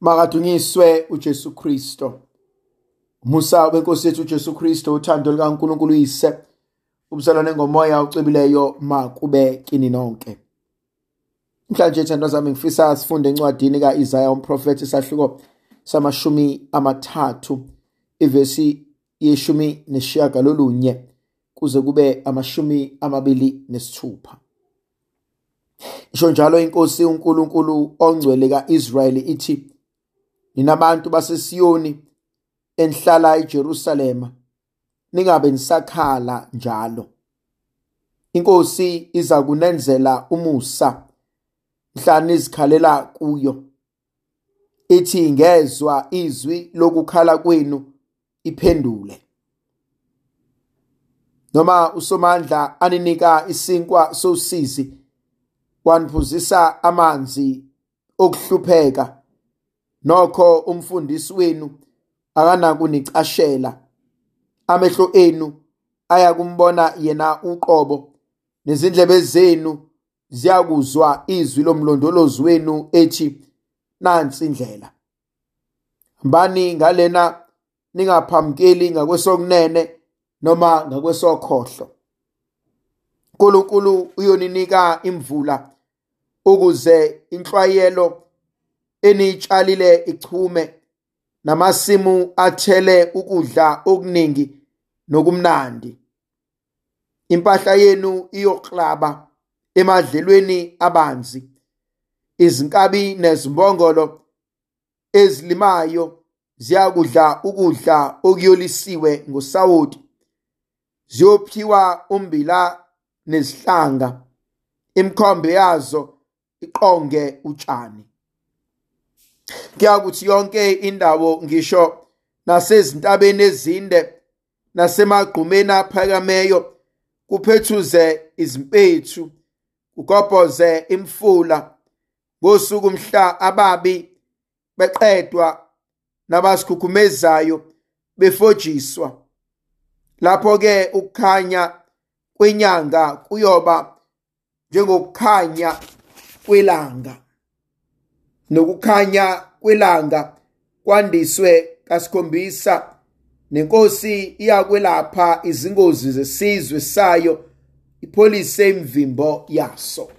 Makadunyiswe uJesu Kristo. Musa wenkosi yethu uJesu Kristo uthando likaNkulunkulu uyise ubuzalwane ngomoya ucebileyo makube kini nonke. Mhlanje thandwa zami ngifisa sifunde encwadini kaIsaya umprofeti isahluko samashumi amathathu ivesi yeshumi neshiyagalolunye kuze kube amashumi amabili nesithupha. Isho njalo inkosi uNkulunkulu ongcwele kaIsrayeli ithi ninabantu baseSiyoni enihlala eJerusalema ningabe nisakhala njalo. Inkosi iza kunenzela umusa mhla nizikhalela kuyo. Ithi ngezwe izwi lokukhala kwenu iphendule. Noma usomandla aninika isinkwa sosizi waniphuzisa amanzi okuhlupheka. Nokho umfundisi wenu akanakunicashela amehlo enu ayakumbona yena uqobo. Nezindlebe zenu ziyakuzwa izwi lomlondolozi wenu ethi nansi indlela. Hambani ngalena ningaphamukeli ngakwesokunene noma ngakwesokhohlo? uNkulunkulu uyoninika imvula ukuze inhlwayelo eniyitshalile ichume namasimu athele ukudla okuningi nokumnandi. Impahla yenu iyoklaba emadlelweni abanzi izinkabi nezimbongolo ezilimayo ziyakudla ukudla okuyolisiwe ngosawoti ziyophiwa umbila nezihlanga imkhombe yazo iqonge utshani. Kuyakuthi yonke indawo ngisho nasezintabeni ezinde nasemagqumeni aphakameyo kuphethuze izimpethu kugobhoze imfula. Ngosuku mhla ababi beqedwa nabasikhukumezayo befojiswa. Lapho-ke ukukhanya kwenyanga kuyoba njengokukhanya kwelanga. Nokukhanya kwelanga kwandiswe kasikhombisa. Nenkosi iyakwelapha izingozi zesizwe sayo ipholise imvimbo yaso.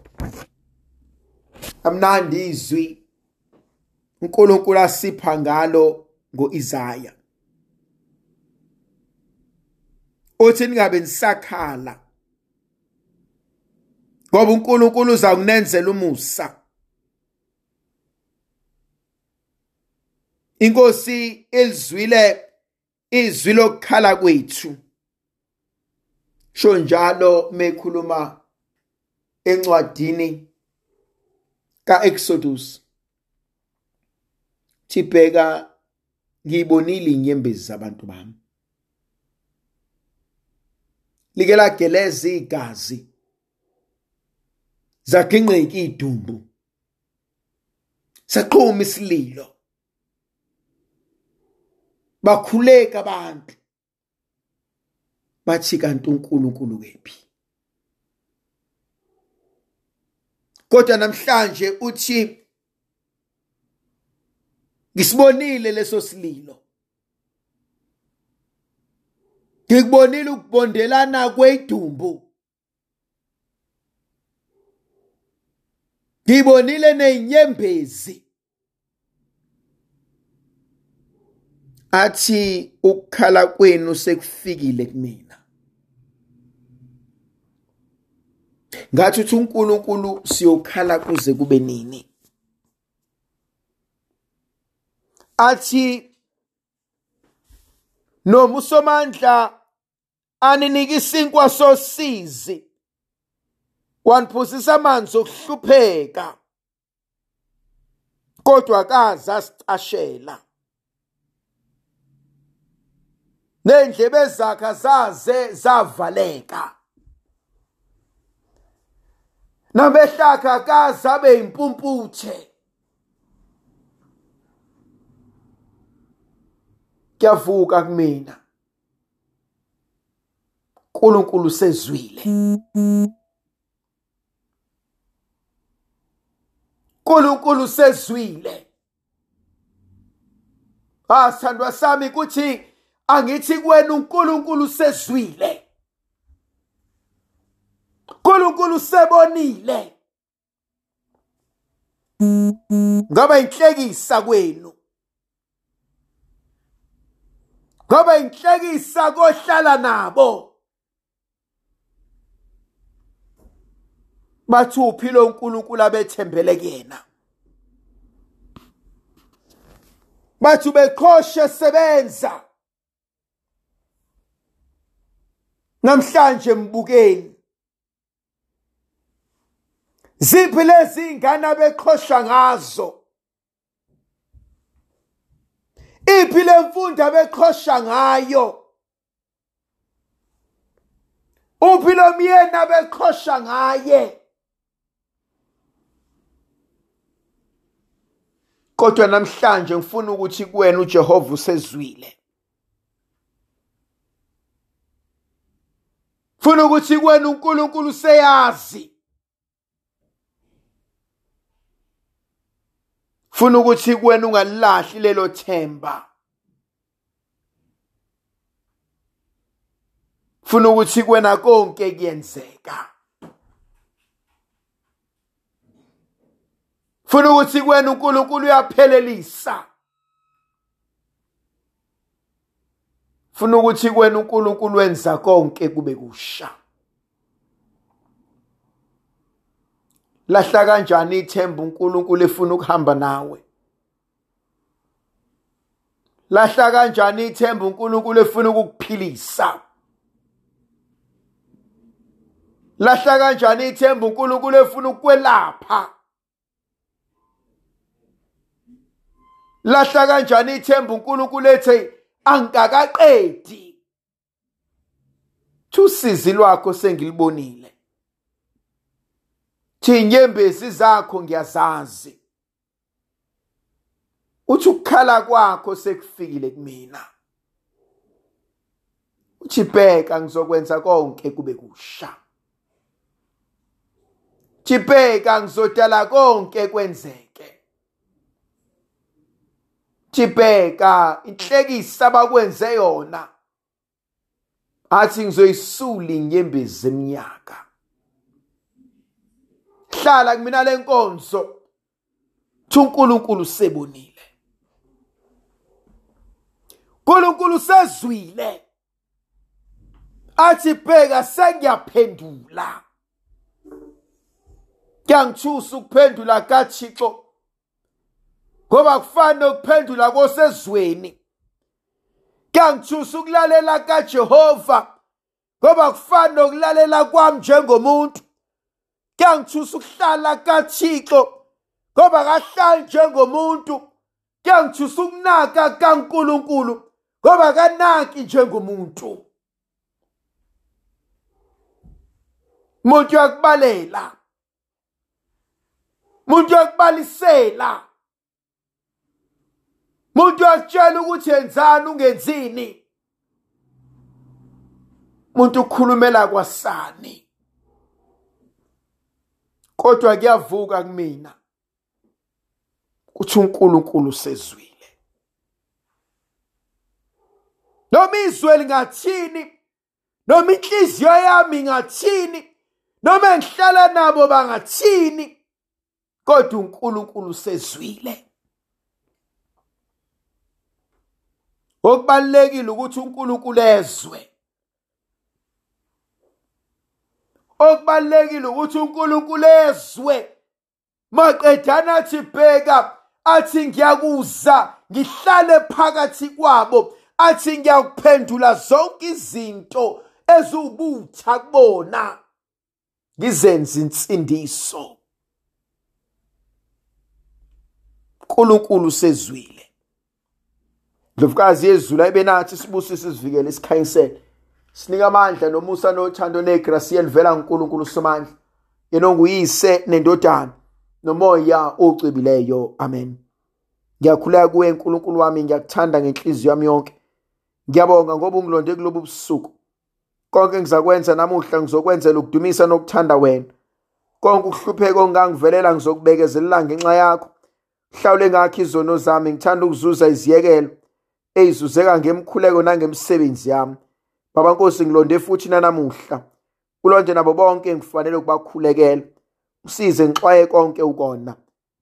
Amnandi izwi uNkulunkulu asipha ngalo ngoIsaya. Uthi ningabe nisakhala ngoba uNkulunkulu uza kunenzela umusa. Inkosi elizwile izwi lokukhala kwethu. Sho njalo mekhuluma encwadini kaExodus. Thibheka ngiyibonile inyembezi zabantu bami. Like lageleza igazi zaginqeka idumbu saqhuma isililo. Bakhuleka abantu bathi kanti uNkulunkulu kephi? Kodwa namhlanje uthi ngisibonile leso sililo. Ngikubonile ukubondelana kwedumbu. Ngibonile nezinyembezi athi ukukhala kwenu sekufikile kumina. Ngathi uthi uNkulunkulu siyokhala kuze kube nini? Athi noma usomandla aninika isinkwa sosizi waniphuzisa amanzi okuhlupheka kodwa kaza sicashela nendlebe zakhe zaze zavaleka. Namehlakhe kaze abe impumputhe kuyavuka kumina. uNkulunkulu sezwile uNkulunkulu sezwile sithandwa sami kuthi angithi kuwena uNkulunkulu sezwile uNkulunkulu sebonile ngaba inhlekisa kwenu. Ngaba inhlekisa kohlala nabo. Bathi uphilo uNkulunkulu abethembele kuyena? Bathi bekhoshe sebenza. Namhlanje mbukeni. Ziphi lezi ingane abeqhosha ngazo? Iphi lemfundo abeqhosha ngayo? Uphi lo myeni abeqhosha ngaye? Kodwa namhlanje ngifuna ukuthi kuwena uJehova usezwile. Funa ukuthi kuwena uNkulunkulu seyazi funa ukuthi kuwena ungalilahli lelo themba. Funa ukuthi kuwena konke kuyenzeka. Funa ukuthi kuwena uNkulunkulu uyaphelelisa funa ukuthi kuwena uNkulunkulu wenza konke kube kusha. Lahla kanjani ithemba uNkulunkulu efuna ukuhamba nawe? Lahla kanjani ithemba uNkulunkulu efuna ukukuphilisa? Lahla kanjani ithemba uNkulunkulu efuna ukukwelapha lahla kanjani ithemba uNkulunkulu ethi angakaqedi thusizi lwakho sengilibonile. Thi inyembezi zakho ngiyazazi. Uthi ukukhala kwakho sekufikile kumina. Uthi bheka ngizokwenza konke kube kusha. Uthi bheka ngizodala konke kwenzeke. Uthi bheka inhlekisa abakwenze yona. Athi ngizoyisula inyembezi eminyaka hlala kumina lenkonzo thi uNkulunkulu sebonile uNkulunkulu sezwile athi bheka sengiyaphendula. Kuyangithusa ukuphendula kaThixo. Ngoba kufana nokuphendula kosezweni. Kuyangithusa ukulalela kaJehova ngoba kufana nokulalela kwami njengomuntu. Kuyangithusa ukuhlala kaThixo ngoba kahlali njengomuntu. Kuyangithusa ukunaka kaNkuluNkulu ngoba kanaki njengomuntu. Umuntu uyakubalela. Umuntu uyakubalisela. Umuntu uyakutshela ukuthi yenzani ungenzini? Umuntu ukhulumela kwasani? Kodwa kuyavuka kumina kuthi uNkulunkulu sezwile noma izwe lingathini noma inhliziyo yami ngathini noma engihlala nabo bangathini kodwa uNkulunkulu sezwile okubalekile ukuthi uNkulunkulu ezwe. Okubalekile ukuthi uNkulunkulu ezwe. Maqedana athi bheka athi ngiyakuza ngihlale phakathi kwabo athi ngiyakuphendula zonke izinto eziwubutha kubona. Ngizenza insindiso. uNkulunkulu sezwile. Ndlovukazi yezulu ayibenathi sibusise sivikele isikhanyisele sinika amandla nomusa nothando negrace elivela kuNkulunkulu somandla yena onguyise nendodana nomoya ocwebileyo amen. Ngiyakhuleka kuwe nkulunkulu wami ngiyakuthanda ngenhliziyo yami yonke. Ngiyabonga ngoba ungilonde kulobu busuku. Konke ngizakwenza namuhla ngizokwenzela ukudumisa nokuthanda wena. Konke ukuhlupheka ongangivelela ngizokubekezelela ngenxa yakho. Hlawule ngakho izono zami ngithanda ukuzuza iziyekelo. Eyizuzeka ngemkhuleko nangemsebenzi yami. Baba nkosi ngilonde futhi nanamuhla. Kulonje nabo bonke ngifanele ukubakhulekela. Usize ngixwaye konke ukona.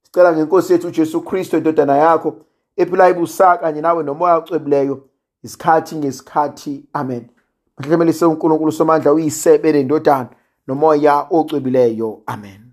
Sicela ngenkosi yethu uJesu Kristu indodana yakho ephila ibusa kanye nawe nomoya ocwebileyo isikhathi ngesikhathi. Amen. Mahlemelise uNkulunkulu somandla uyisebe lendodana nomoya ocwebileyo. Amen.